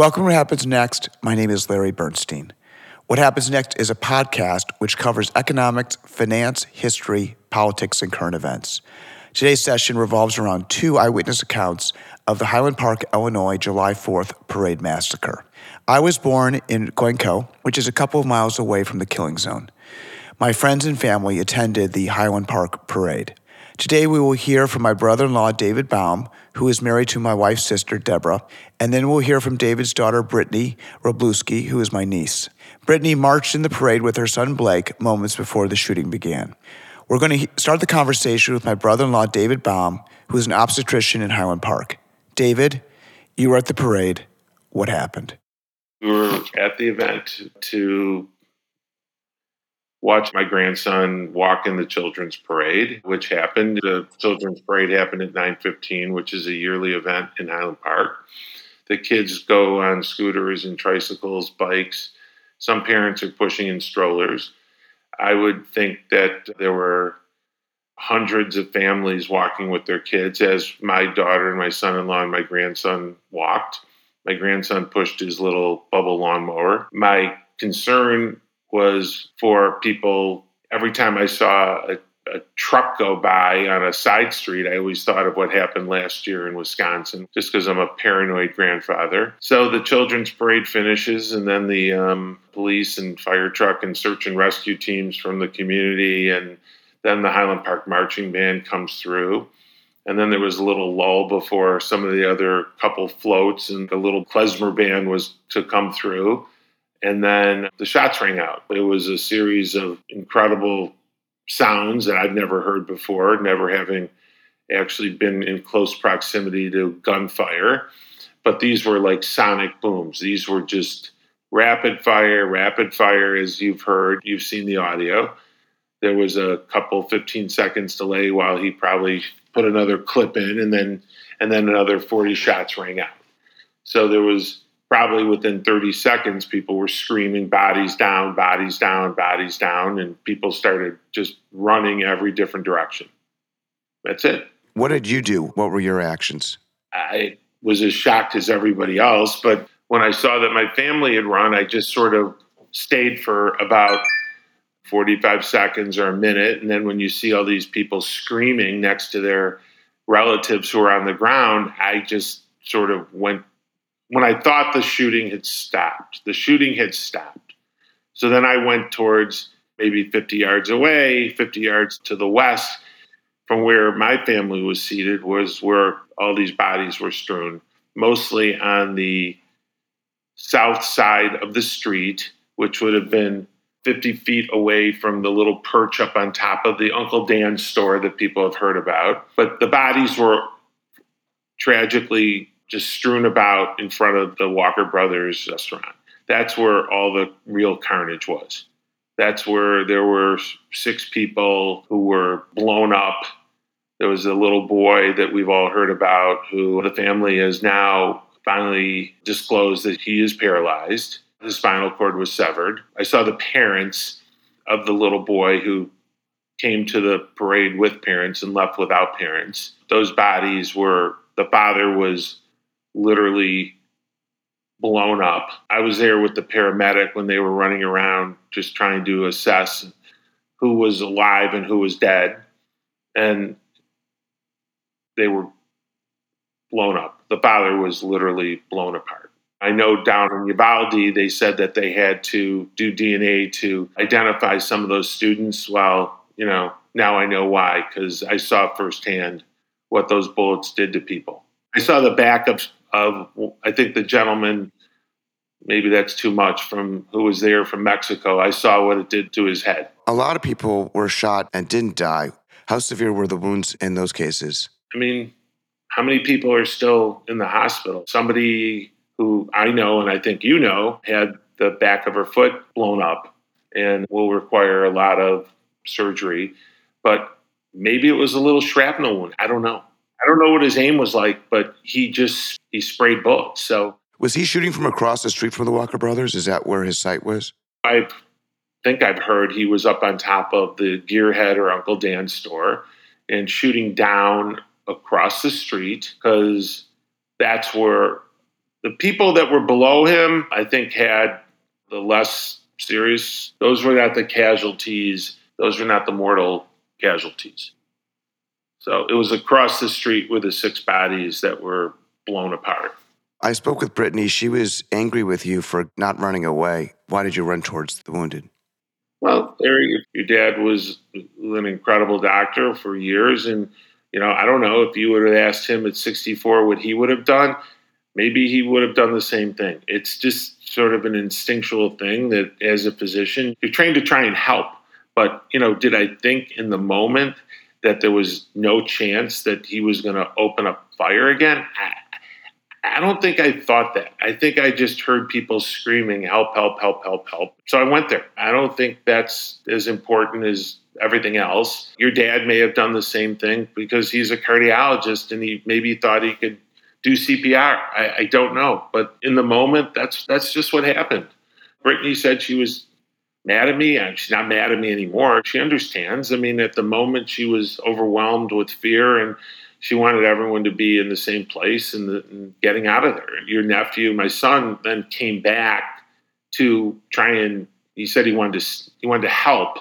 Welcome to What Happens Next. My name is Larry Bernstein. What Happens Next is a podcast which covers economics, finance, history, politics, and current events. Today's session revolves around two eyewitness accounts of the Highland Park, Illinois, July 4th parade massacre. I was born in Glencoe, which is a couple of miles away from the killing zone. My friends and family attended the Highland Park parade. Today, we will hear from my brother in law, David Baum, who is married to my wife's sister, Deborah, and then we'll hear from David's daughter, Brittany Wroblewski, who is my niece. Brittany marched in the parade with her son, Blake, moments before the shooting began. We're going to start the conversation with my brother in law, David Baum, who is an obstetrician in Highland Park. David, you were at the parade. What happened? We were at the event to watch my grandson walk in the children's parade, which happened. The children's parade happened at 9:15, which is a yearly event in Highland Park. The kids go on scooters and tricycles, bikes. Some parents are pushing in strollers. I would think that there were hundreds of families walking with their kids as my daughter and my son-in-law and my grandson walked. My grandson pushed his little bubble lawnmower. My concern was for people. Every time I saw a, a, truck go by on a side street, I always thought of what happened last year in Wisconsin, just because I'm a paranoid grandfather. So the children's parade finishes, and then the um, police and fire truck and search and rescue teams from the community, and then the Highland Park marching band comes through. And then there was a little lull before some of the other couple floats and the little klezmer band was to come through. And then the shots rang out. It was a series of incredible sounds that I'd never heard before, never having actually been in close proximity to gunfire. But these were like sonic booms. These were just rapid fire, rapid fire, as you've heard. You've seen the audio. There was a couple 15 seconds delay while he probably put another clip in and then and then another 40 shots rang out. So there was probably within 30 seconds, people were screaming, bodies down, bodies down, bodies down, and people started just running every different direction. That's it. What did you do? What were your actions? I was as shocked as everybody else, but when I saw that my family had run, I just sort of stayed for about 45 seconds or a minute. And then when you see all these people screaming next to their relatives who are on the ground, I just sort of went when I thought the shooting had stopped. The shooting had stopped. So then I went towards maybe 50 yards away, 50 yards to the west from where my family was seated, was where all these bodies were strewn, mostly on the south side of the street, which would have been 50 feet away from the little perch up on top of the Uncle Dan's store that people have heard about. But the bodies were tragically just strewn about in front of the Walker Brothers restaurant. That's where all the real carnage was. That's where there were six people who were blown up. There was a little boy that we've all heard about who the family has now finally disclosed that he is paralyzed. His spinal cord was severed. I saw the parents of the little boy who came to the parade with parents and left without parents. Those bodies were, the father was literally blown up. I was there with the paramedic when they were running around just trying to assess who was alive and who was dead. And they were blown up. The father was literally blown apart. I know down in Uvalde, they said that they had to do DNA to identify some of those students. Well, you know, now I know why, because I saw firsthand what those bullets did to people. I saw the back of of I think the gentleman maybe that's too much from who was there from Mexico. I saw what it did to his head. A lot of people were shot and didn't die. How severe were the wounds in those cases? I mean, how many people are still in the hospital? Somebody who I know and I think you know had the back of her foot blown up and will require a lot of surgery. But maybe it was a little shrapnel wound. I don't know. I don't know what his aim was like, but he just he sprayed bullets. So was he shooting from across the street from the Walker Brothers? Is that where his site was? I think I've heard he was up on top of the Gearhead or Uncle Dan's store and shooting down across the street because that's where The people that were below him, I think, had the less serious. Those were not the casualties. Those were not the mortal casualties. So it was across the street with the six bodies that were blown apart. I spoke with Brittany. She was angry with you for not running away. Why did you run towards the wounded? Well, Larry, your dad was an incredible doctor for years. And, you know, I don't know if you would have asked him at 64 what he would have done. Maybe he would have done the same thing. It's just sort of an instinctual thing that as a physician, you're trained to try and help. But, you know, did I think in the moment that there was no chance that he was going to open up fire again? I, I don't think I thought that. I think I just heard people screaming, help, help, help, help, help. So I went there. I don't think that's as important as everything else. Your dad may have done the same thing because he's a cardiologist and he maybe thought he could do CPR. I, I don't know. But in the moment, that's that's just what happened. Brittany said she was mad at me. She's not mad at me anymore. She understands. I mean, at the moment, she was overwhelmed with fear and she wanted everyone to be in the same place and, the, and, getting out of there. Your nephew, my son, then came back to try and he said he wanted to he wanted to help.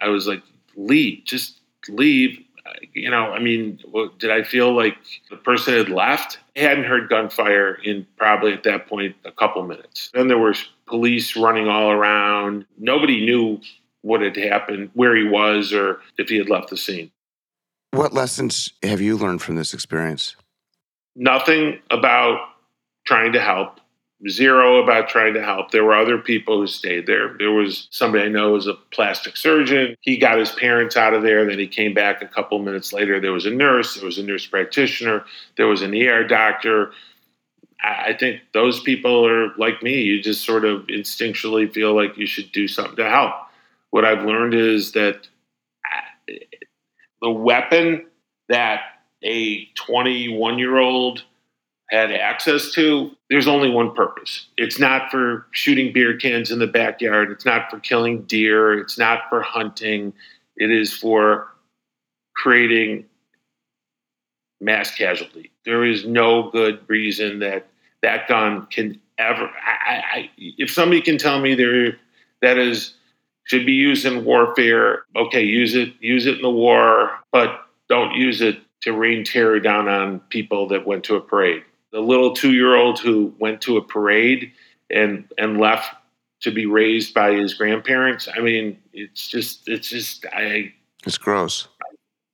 I was like, leave, just leave. You know, I mean, did I feel like the person had left? I hadn't heard gunfire in probably at that point a couple minutes. Then there were police running all around. Nobody knew what had happened, where he was, or if he had left the scene. What lessons have you learned from this experience? Nothing about trying to help. Zero about trying to help. There were other people who stayed there. There was somebody I know was a plastic surgeon. He got his parents out of there. Then he came back a couple minutes later. There was a nurse. There was a nurse practitioner. There was an ER doctor. I think those people are like me. You just sort of instinctually feel like you should do something to help. What I've learned is that the weapon that a 21 year old had access to, there's only one purpose. It's not for shooting beer cans in the backyard. It's not for killing deer. It's not for hunting. It is for creating mass casualty. There is no good reason that that gun can ever. I, I, if somebody can tell me there that is should be used in warfare. Okay, use it, use it in the war, but don't use it to rain terror down on people that went to a parade. The little two-year-old who went to a parade and and left to be raised by his grandparents. I mean, it's just it's just I. It's gross.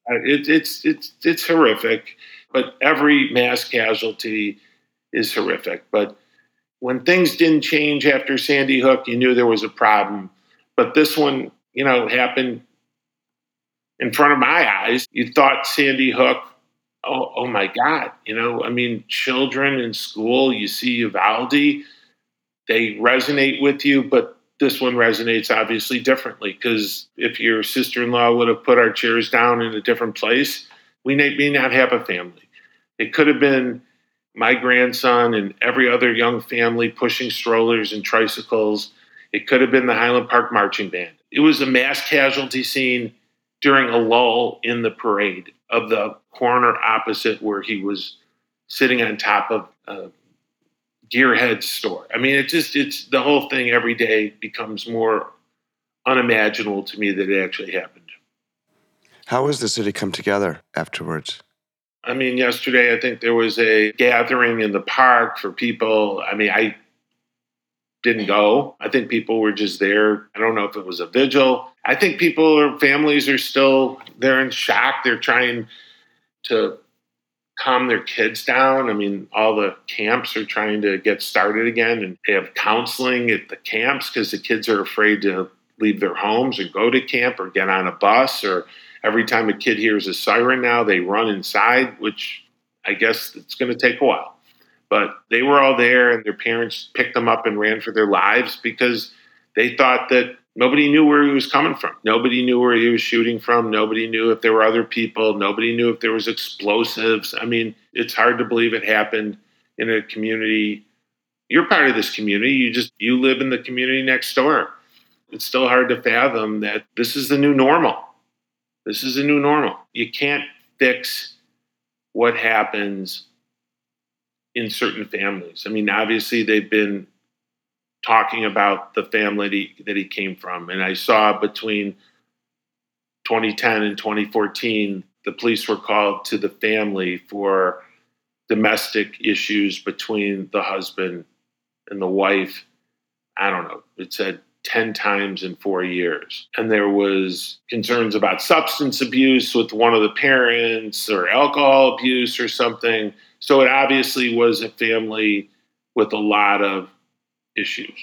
It, it's it's it's horrific, but every mass casualty is horrific. But when things didn't change after Sandy Hook, you knew there was a problem. But this one, you know, happened in front of my eyes. You thought Sandy Hook, oh, oh my God, you know, I mean, children in school, you see Uvalde, they resonate with you, but this one resonates obviously differently because if your sister in law would have put our chairs down in a different place, we may not have a family. It could have been my grandson and every other young family pushing strollers and tricycles it could have been the Highland Park Marching Band. It was a mass casualty scene during a lull in the parade of the corner opposite where he was sitting on top of a gearhead store. I mean, it just, it's the whole thing every day becomes more unimaginable to me that it actually happened. How has the city come together afterwards? I mean, yesterday I think there was a gathering in the park for people. I mean, I didn't go. I think people were just there. I don't know if it was a vigil. I think people or families are still they're in shock. They're trying to calm their kids down. I mean, all the camps are trying to get started again and they have counseling at the camps because the kids are afraid to leave their homes and go to camp or get on a bus or every time a kid hears a siren now they run inside, which I guess it's going to take a while. But they were all there, and their parents picked them up and ran for their lives because they thought that nobody knew where he was coming from. Nobody knew where he was shooting from. Nobody knew if there were other people. Nobody knew if there was explosives. I mean, it's hard to believe it happened in a community. You're part of this community. You just you live in the community next door. It's still hard to fathom that this is the new normal. This is a new normal. You can't fix what happens in certain families. I mean, obviously, they've been talking about the family that he, came from. And I saw between 2010 and 2014, the police were called to the family for domestic issues between the husband and the wife. I don't know, it said 10 times in four years. And there was concerns about substance abuse with one of the parents or alcohol abuse or something. So it obviously was a family with a lot of issues.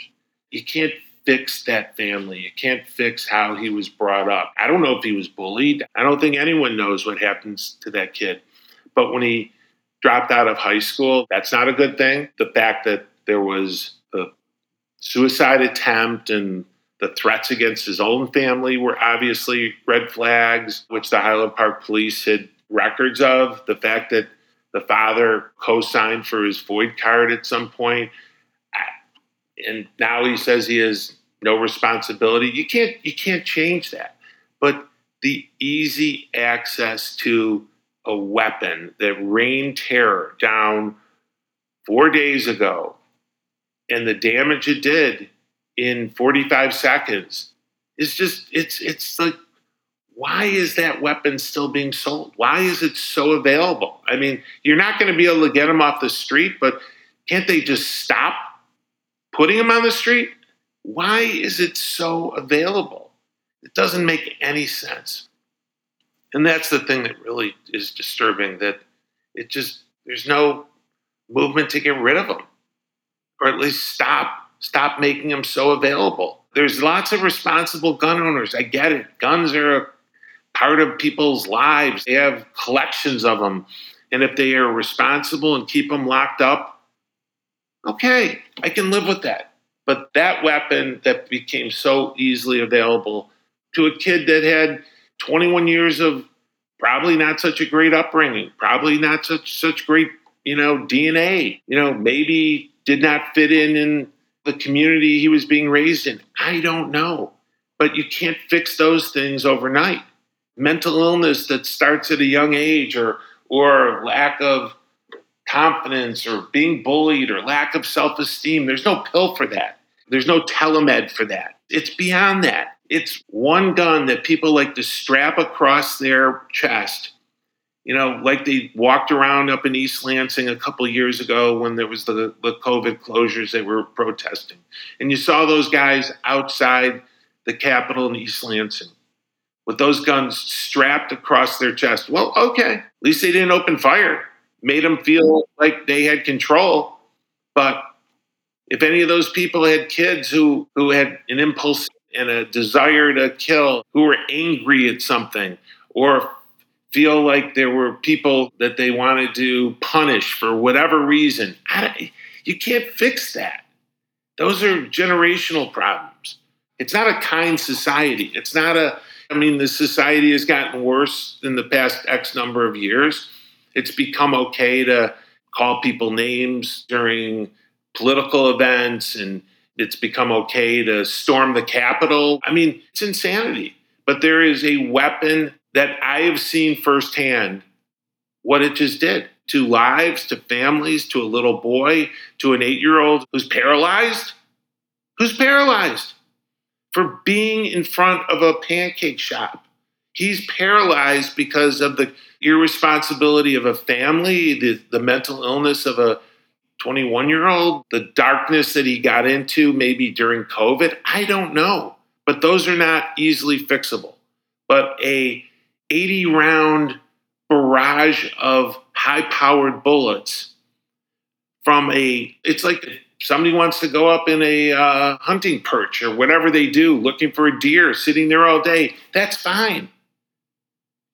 You can't fix that family. You can't fix how he was brought up. I don't know if he was bullied. I don't think anyone knows what happens to that kid. But when he dropped out of high school, that's not a good thing. The fact that there was the suicide attempt and the threats against his own family were obviously red flags, which the Highland Park police had records of. The fact that the father co signed for his FOID card at some point and now he says he has no responsibility. You can't you can't change that. But the easy access to a weapon that rained terror down four days ago and the damage it did in 45 seconds is just it's it's like why is that weapon still being sold why is it so available i mean you're not going to be able to get them off the street but can't they just stop putting them on the street. Why is it so available? It doesn't make any sense. And that's the thing that really is disturbing that it just, there's no movement to get rid of them or at least stop stop making them so available. There's lots of responsible gun owners. I get it. Guns are a part of people's lives. They have collections of them. And if they are responsible and keep them locked up, okay, I can live with that. But that weapon that became so easily available to a kid that had 21 years of probably not such a great upbringing, probably not such such great, you know, DNA, you know, maybe did not fit in in the community he was being raised in. I don't know. But you can't fix those things overnight. Mental illness that starts at a young age or or lack of confidence or being bullied or lack of self esteem. There's no pill for that. There's no telemed for that. It's beyond that. It's one gun that people like to strap across their chest. You know, like they walked around up in East Lansing a couple years ago when there was the, the COVID closures they were protesting. And you saw those guys outside the Capitol in East Lansing with those guns strapped across their chest. Well, okay, at least they didn't open fire made them feel like they had control. But if any of those people had kids who, who had an impulse and a desire to kill, who were angry at something, or feel like there were people that they wanted to punish for whatever reason, you can't fix that. Those are generational problems. It's not a kind society. It's not a, I mean, the society has gotten worse in the past X number of years it's become okay to call people names during political events and it's become okay to storm the Capitol. I mean, it's insanity. But there is a weapon that I have seen firsthand what it just did to lives, to families, to a little boy, to an eight year old who's paralyzed. Who's paralyzed for being in front of a pancake shop? He's paralyzed because of the irresponsibility of a family, the, the mental illness of a 21 year old, the darkness that he got into maybe during COVID. I don't know, but those are not easily fixable. But a 80 round barrage of high powered bullets from a, it's like somebody wants to go up in a uh, hunting perch or whatever they do, looking for a deer, sitting there all day. That's fine.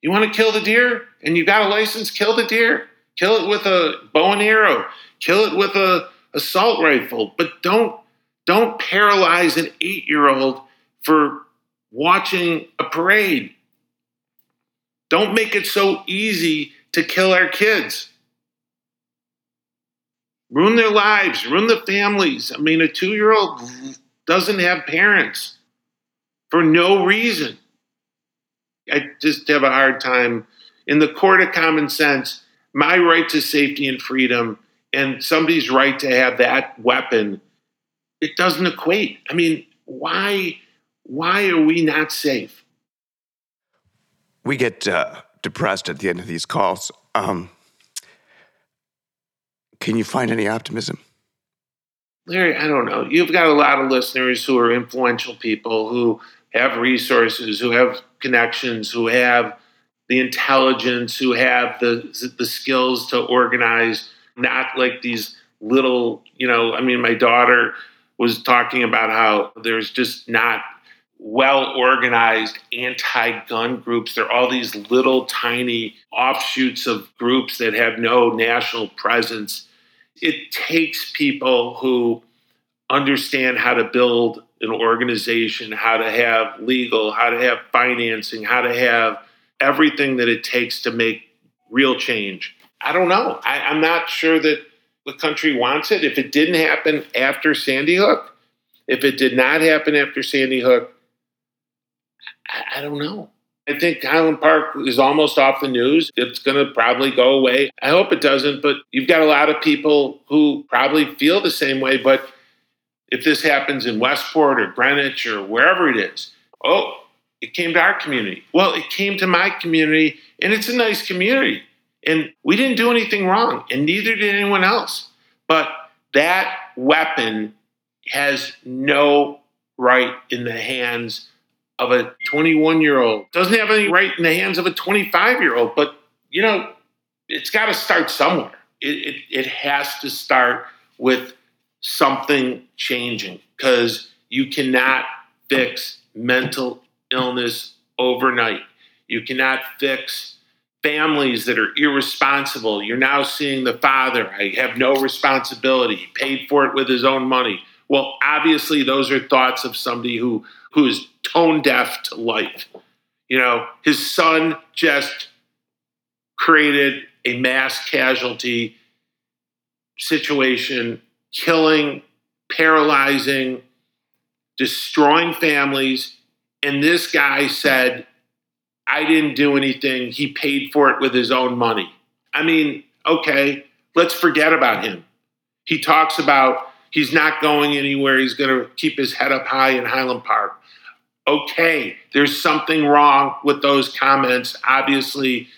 You want to kill the deer and you got a license, kill the deer. Kill it with a bow and arrow. Kill it with a assault rifle. But don't don't paralyze an 8-year-old for watching a parade. Don't make it so easy to kill our kids. Ruin their lives, ruin the families. I mean, a 2-year-old doesn't have parents for no reason. I just have a hard time in the court of common sense. My right to safety and freedom and somebody's right to have that weapon, it doesn't equate. I mean, why why are we not safe? We get uh, depressed at the end of these calls. Um, can you find any optimism? Larry, I don't know. You've got a lot of listeners who are influential people who have resources, who have connections, who have the intelligence, who have the the skills to organize, not like these little, you know, I mean my daughter was talking about how there's just not well organized anti gun groups. There are all these little tiny offshoots of groups that have no national presence. It takes people who understand how to build an organization, how to have legal, how to have financing, how to have everything that it takes to make real change. I don't know. I, I'm not sure that the country wants it. If it didn't happen after Sandy Hook, if it did not happen after Sandy Hook, I, I don't know. I think Highland Park is almost off the news. It's going to probably go away. I hope it doesn't, but you've got a lot of people who probably feel the same way. But if this happens in Westport or Greenwich or wherever it is, oh, it came to our community. Well, it came to my community, and it's a nice community. And we didn't do anything wrong, and neither did anyone else. But that weapon has no right in the hands of a 21 year old. Doesn't have any right in the hands of a 25 year old. But, you know, it's got to start somewhere. It, it, it has to start with something changing because you cannot fix mental illness overnight. You cannot fix families that are irresponsible. You're now seeing the father, I have no responsibility, he paid for it with his own money. Well, obviously, those are thoughts of somebody who, who is tone deaf to life. You know, his son just created a mass casualty situation, killing, paralyzing, destroying families. And this guy said, I didn't do anything. He paid for it with his own money. I mean, okay, let's forget about him. He talks about he's not going anywhere. He's going to keep his head up high in Highland Park. Okay, there's something wrong with those comments. Obviously,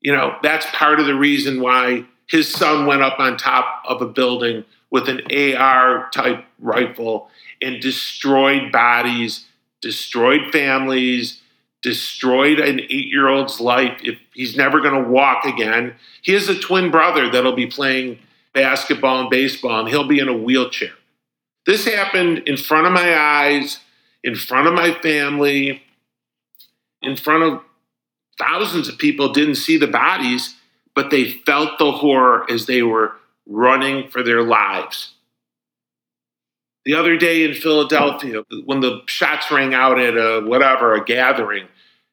you know, that's part of the reason why his son went up on top of a building with an AR type rifle and destroyed bodies, destroyed families, destroyed an eight year old's life. If he's never going to walk again, he has a twin brother that'll be playing basketball and baseball, and he'll be in a wheelchair. This happened in front of my eyes, in front of my family, in front of thousands of people. Didn't see the bodies, but they felt the horror as they were running for their lives. The other day in Philadelphia, when the shots rang out at a whatever, a gathering,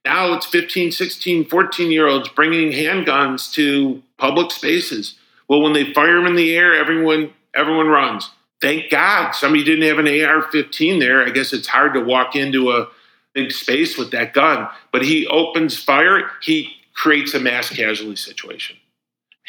now it's 15, 16, 14 year olds bringing handguns to public spaces. Well, when they fire them in the air, everyone everyone runs. Thank God somebody didn't have an AR-15 there. I guess it's hard to walk into a big space with that gun. But he opens fire. He creates a mass casualty situation.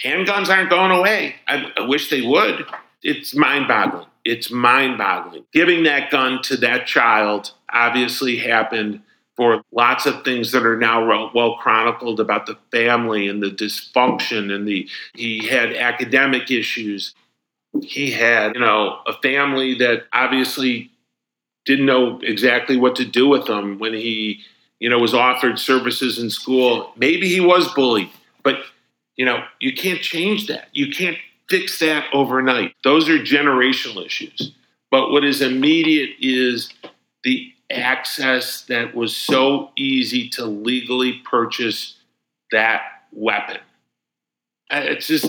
Handguns aren't going away. I, I wish they would. It's mind-boggling. It's mind-boggling. Giving that gun to that child obviously happened for lots of things that are now well chronicled about the family and the dysfunction and the he had academic issues he had you know a family that obviously didn't know exactly what to do with him when he you know was offered services in school maybe he was bullied but you know you can't change that you can't fix that overnight those are generational issues but what is immediate is the access that was so easy to legally purchase that weapon. It's just,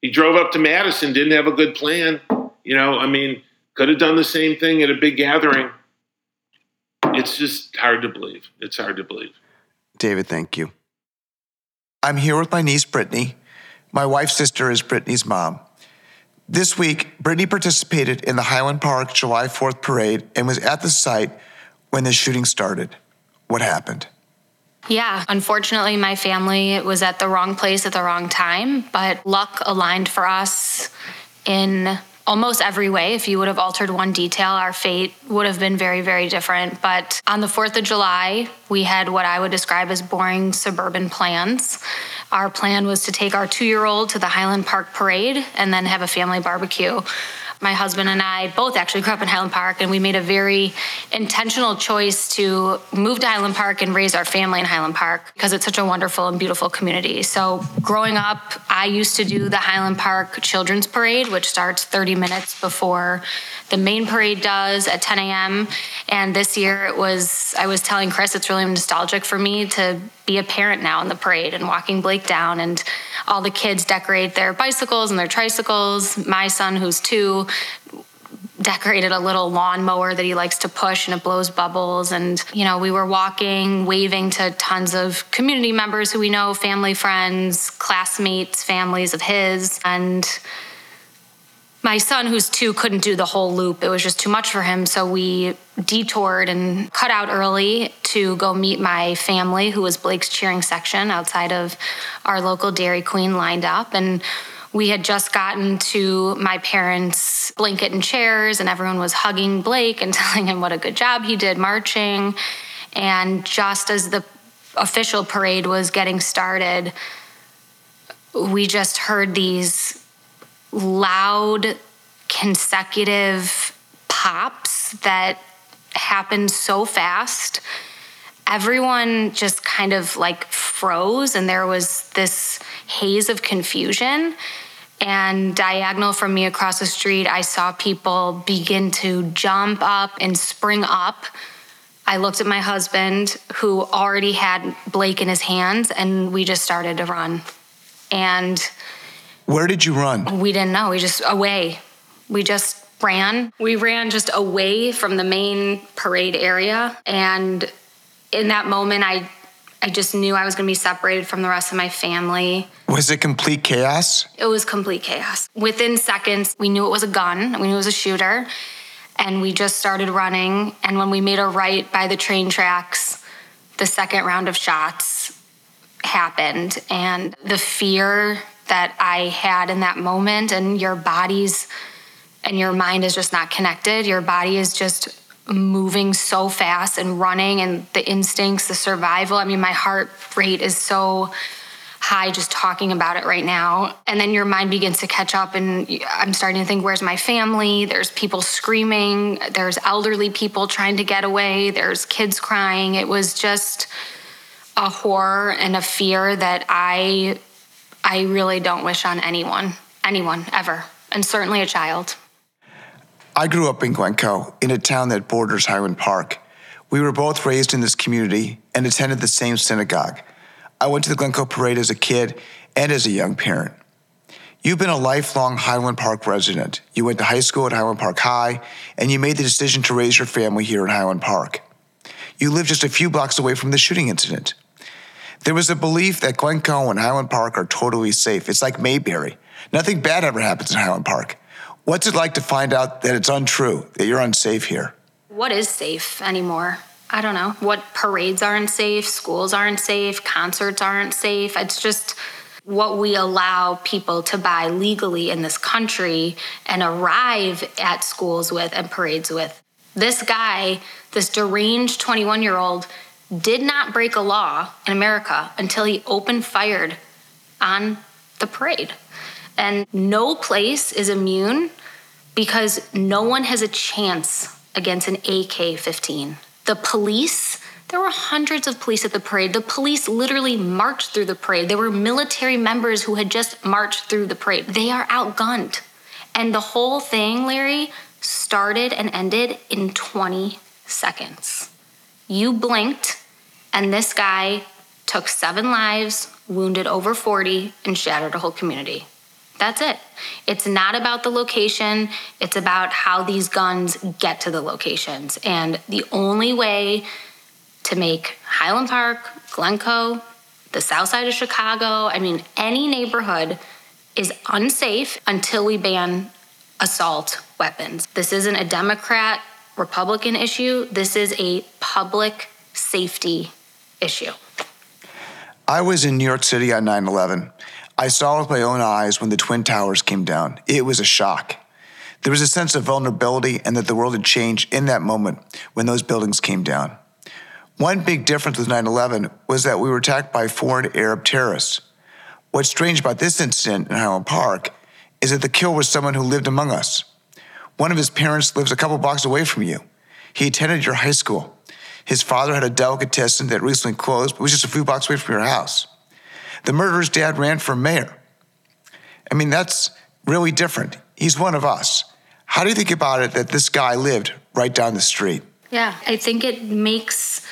he drove up to Madison, didn't have a good plan. You know, I mean, could have done the same thing at a big gathering. It's just hard to believe. It's hard to believe. David, thank you. I'm here with my niece, Brittany. My wife's sister is Brittany's mom. This week, Brittany participated in the Highland Park July 4th parade and was at the site when the shooting started. What happened? Yeah, unfortunately, my family was at the wrong place at the wrong time, but luck aligned for us in almost every way. If you would have altered one detail, our fate would have been very, very different. But on the 4th of July, we had what I would describe as boring suburban plans. Our plan was to take our two year old to the Highland Park parade and then have a family barbecue my husband and I both actually grew up in Highland Park, and we made a very intentional choice to move to Highland Park and raise our family in Highland Park because it's such a wonderful and beautiful community. So, growing up, I used to do the Highland Park Children's Parade, which starts 30 minutes before the main parade does at 10 a.m. And this year it was, I was telling Chris, it's really nostalgic for me to be a parent now in the parade and walking Blake down and all the kids decorate their bicycles and their tricycles. My son, who's two, decorated a little lawnmower that he likes to push and it blows bubbles. And, you know, we were walking, waving to tons of community members who we know, family, friends, classmates, families of his. And my son, who's two, couldn't do the whole loop. It was just too much for him. So we detoured and cut out early to go meet my family, who was Blake's cheering section outside of our local Dairy Queen lined up. And we had just gotten to my parents' blanket and chairs, and everyone was hugging Blake and telling him what a good job he did marching. And just as the official parade was getting started, we just heard these loud, consecutive pops that happened so fast. Everyone just kind of like froze, and there was this haze of confusion. And diagonal from me across the street, I saw people begin to jump up and spring up. I looked at my husband, who already had Blake in his hands, and we just started to run. And where did you run? We didn't know. We just away. We just ran. We ran just away from the main parade area. And in that moment, I I just knew I was going to be separated from the rest of my family. Was it complete chaos? It was complete chaos. Within seconds, we knew it was a gun, we knew it was a shooter, and we just started running. And when we made a right by the train tracks, the second round of shots happened. And the fear that I had in that moment, and your body's and your mind is just not connected. Your body is just moving so fast and running, and the instincts, the survival. I mean, my heart rate is so high just talking about it right now. And then your mind begins to catch up, and I'm starting to think, where's my family? There's people screaming, there's elderly people trying to get away, there's kids crying. It was just a horror and a fear that I I really don't wish on anyone, anyone ever, and certainly a child. I grew up in Glencoe, in a town that borders Highland Park. We were both raised in this community and attended the same synagogue. I went to the Glencoe parade as a kid and as a young parent. You've been a lifelong Highland Park resident. You went to high school at Highland Park High, and you made the decision to raise your family here in Highland Park. You live just a few blocks away from the shooting incident. There was a belief that Glencoe and Highland Park are totally safe. It's like Mayberry. Nothing bad ever happens in Highland Park. What's it like to find out that it's untrue, that you're unsafe here? What is safe anymore? I don't know. What parades aren't safe, schools aren't safe, concerts aren't safe. It's just what we allow people to buy legally in this country and arrive at schools with and parades with. This guy, this deranged 21 year old, did not break a law in America until he opened fired on the parade. And no place is immune because no one has a chance against an AK 15. The police, there were hundreds of police at the parade. The police literally marched through the parade. There were military members who had just marched through the parade. They are outgunned. And the whole thing, Larry, started and ended in 20 seconds. You blinked and this guy took seven lives, wounded over 40, and shattered a whole community. That's it. It's not about the location, it's about how these guns get to the locations. And the only way to make Highland Park, Glencoe, the south side of Chicago, I mean, any neighborhood is unsafe until we ban assault weapons. This isn't a Democrat Republican issue, this is a public safety issue. I was in New York City on 9 11. I saw with my own eyes when the Twin Towers came down. It was a shock. There was a sense of vulnerability and that the world had changed in that moment when those buildings came down. One big difference with 9 11 was that we were attacked by foreign Arab terrorists. What's strange about this incident in Highland Park is that the killer was someone who lived among us. One of his parents lives a couple blocks away from you. He attended your high school. His father had a delicatessen that recently closed, but was just a few blocks away from your house. The murderer's dad ran for mayor. I mean, that's really different. He's one of us. How do you think about it that this guy lived right down the street? Yeah, I think it makes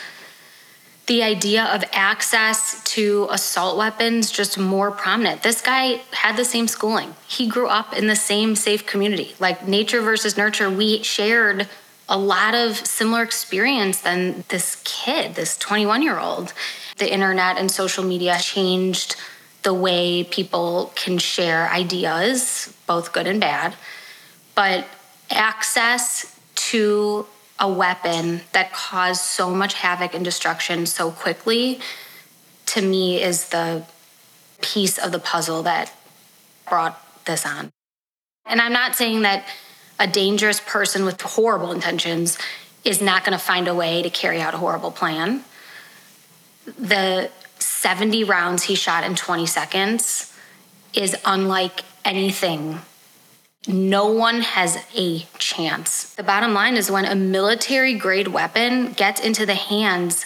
the idea of access to assault weapons just more prominent. This guy had the same schooling. He grew up in the same safe community. Like nature versus nurture, we shared a lot of similar experience than this kid, this 21 year old. The internet and social media changed the way people can share ideas, both good and bad. But access to a weapon that caused so much havoc and destruction so quickly, to me, is the piece of the puzzle that brought this on. And I'm not saying that a dangerous person with horrible intentions is not going to find a way to carry out a horrible plan. The 70 rounds he shot in 20 seconds is unlike anything no one has a chance. The bottom line is when a military grade weapon gets into the hands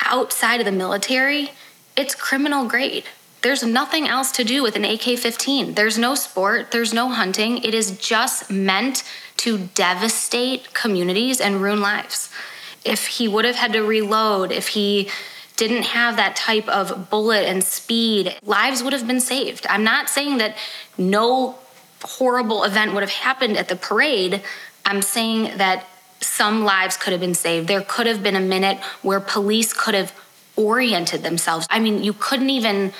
outside of the military, it's criminal grade. There's nothing else to do with an AK 15. There's no sport, there's no hunting. It is just meant to devastate communities and ruin lives. If he would have had to reload, if he didn't have that type of bullet and speed, lives would have been saved. I'm not saying that no horrible event would have happened at the parade, I'm saying that some lives could have been saved. There could have been a minute where police could have oriented themselves. I mean, you couldn't even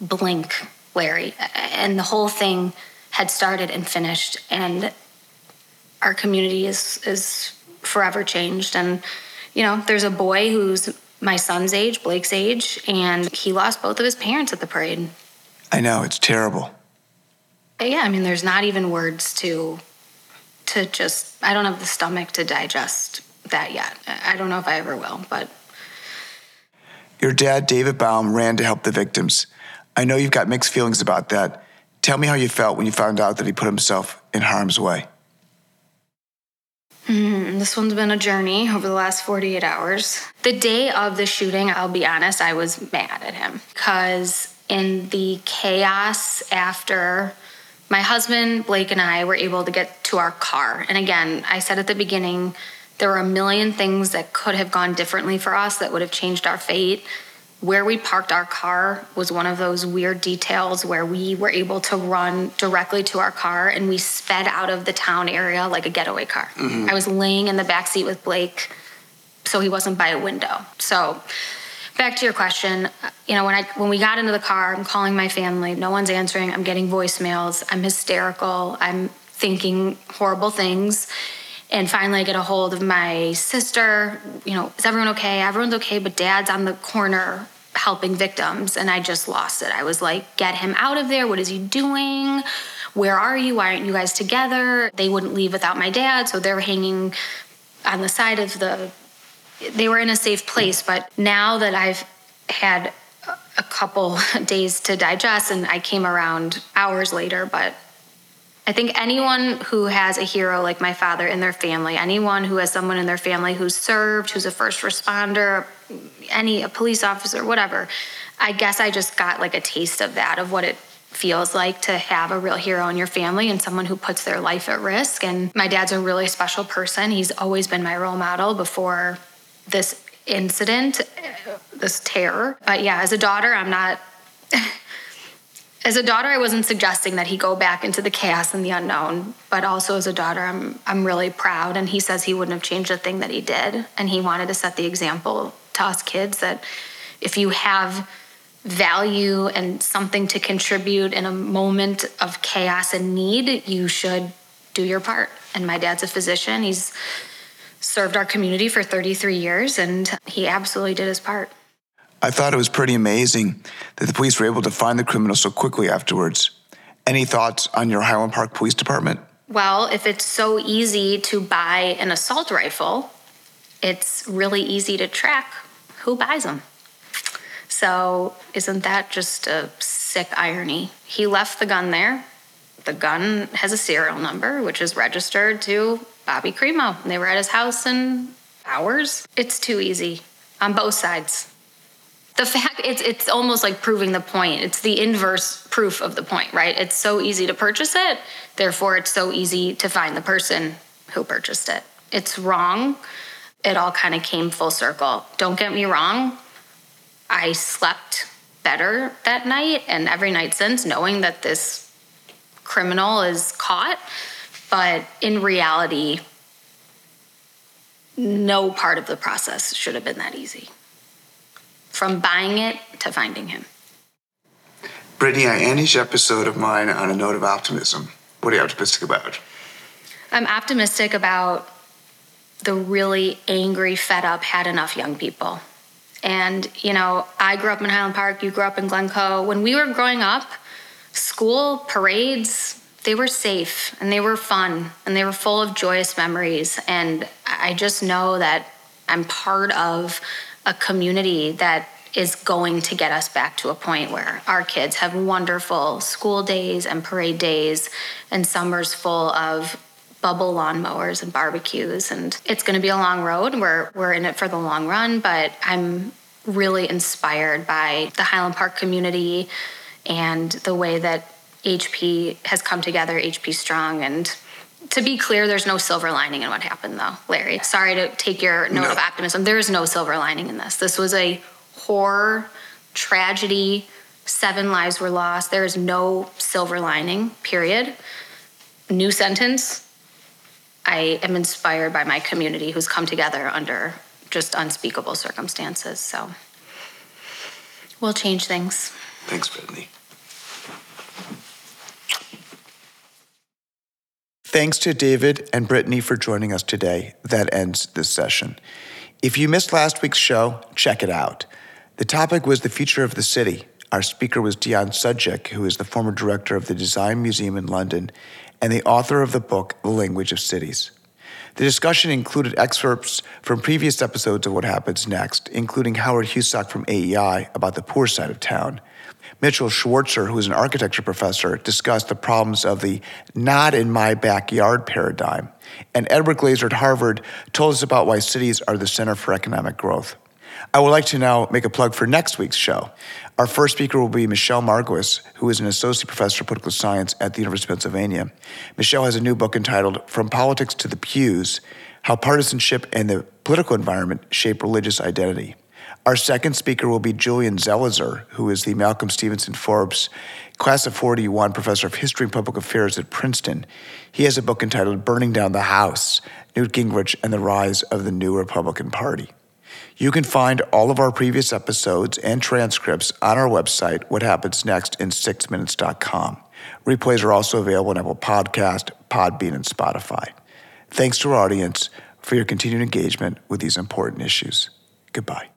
blink, Larry, and the whole thing had started and finished and our community is is forever changed and you know, there's a boy who's my son's age, Blake's age, and he lost both of his parents at the parade. I know, it's terrible yeah, I mean, there's not even words to to just. I don't have the stomach to digest that yet. I don't know if I ever will, but. Your dad, David Baum, ran to help the victims. I know you've got mixed feelings about that. Tell me how you felt when you found out that he put himself in harm's way. Mm, this one's been a journey over the last 48 hours. The day of the shooting, I'll be honest, I was mad at him because in the chaos after my husband, Blake, and I were able to get to our car. And again, I said at the beginning, there were a million things that could have gone differently for us that would have changed our fate. Where we parked our car was one of those weird details where we were able to run directly to our car and we sped out of the town area like a getaway car. Mm-hmm. I was laying in the back seat with Blake so he wasn't by a window. So back to your question, you know, when I when we got into the car, I'm calling my family. No one's answering. I'm getting voicemails. I'm hysterical. I'm thinking horrible things. And finally, I get a hold of my sister. You know, is everyone okay? Everyone's okay, but dad's on the corner helping victims. And I just lost it. I was like, get him out of there. What is he doing? Where are you? Why aren't you guys together? They wouldn't leave without my dad. So they're hanging on the side of the they were in a safe place. But now that I've had a couple days to digest and I came around hours later, but I think anyone who has a hero like my father in their family, anyone who has someone in their family who's served, who's a first responder, any a police officer, whatever, I guess I just got like a taste of that of what it feels like to have a real hero in your family and someone who puts their life at risk. And my dad's a really special person. He's always been my role model before this incident, this terror. But yeah, as a daughter, I'm not. as a daughter, I wasn't suggesting that he go back into the chaos and the unknown. But also as a daughter, I'm I'm really proud. And he says he wouldn't have changed a thing that he did, and he wanted to set the example to us kids that if you have value and something to contribute in a moment of chaos and need, you should do your part. And my dad's a physician. He's served our community for 33 years, and he absolutely did his part. I thought it was pretty amazing that the police were able to find the criminal so quickly afterwards. Any thoughts on your Highland Park Police Department? Well, if it's so easy to buy an assault rifle, it's really easy to track who buys them. So, isn't that just a sick irony? He left the gun there. The gun has a serial number, which is registered to Bobby Crimo. They were at his house in hours. It's too easy on both sides the fact it's it's almost like proving the point. It's the inverse proof of the point right? It's so easy to purchase it therefore it's so easy to find the person who purchased it. It's wrong. It all kind of came full circle. Don't get me wrong i slept better that night and every night since knowing that this criminal is caught but in reality no part of the process should have been that easy from buying it to finding him. Brittany, I end each episode of mine on a note of optimism. What are you optimistic about? I'm optimistic about the really angry, fed up, had enough young people. And, you know, I grew up in Highland Park, you grew up in Glencoe. When we were growing up, school, parades, they were safe and they were fun and they were full of joyous memories. And I just know that I'm part of a community that is going to get us back to a point where our kids have wonderful school days and parade days and summers full of bubble lawnmowers and barbecues. And it's going to be a long road. We're we're in it for the long run but i'm really inspired by the highland park community and the way that hp has come together hp strong and to be clear, there's no silver lining in what happened, though, Larry. Sorry to take your note no. of optimism. There is no silver lining in this. This was a horror, tragedy. Seven lives were lost. There is no silver lining, period. New sentence. I am inspired by my community who's come together under just unspeakable circumstances. So we'll change things. Thanks, Brittany. Thanks to David and Brittany for joining us today. That ends this session. If you missed last week's show, check it out. The topic was the future of the city. Our speaker was Deyan Sudjic, who is the former director of the Design Museum in London and the author of the book, The Language of Cities. The discussion included excerpts from previous episodes of What Happens Next, including Howard Husock from AEI about the poor side of town, Mitchell Schwarzer, who is an architecture professor, discussed the problems of the not in my backyard paradigm. And Edward Glaeser at Harvard told us about why cities are the center for economic growth. I would like to now make a plug for next week's show. Our first speaker will be Michelle Margolis, who is an associate professor of political science at the University of Pennsylvania. Michelle has a new book entitled From Politics to the Pews How Partisanship and the Political Environment Shape Religious Identity. Our second speaker will be Julian Zelizer, who is the Malcolm Stevenson Forbes Class of 41 Professor of History and Public Affairs at Princeton. He has a book entitled Burning Down the House Newt Gingrich and the Rise of the New Republican Party. You can find all of our previous episodes and transcripts on our website, What Happens Next in 6minutes.com. Replays are also available on Apple Podcast, Podbean, and Spotify. Thanks to our audience for your continued engagement with these important issues. Goodbye.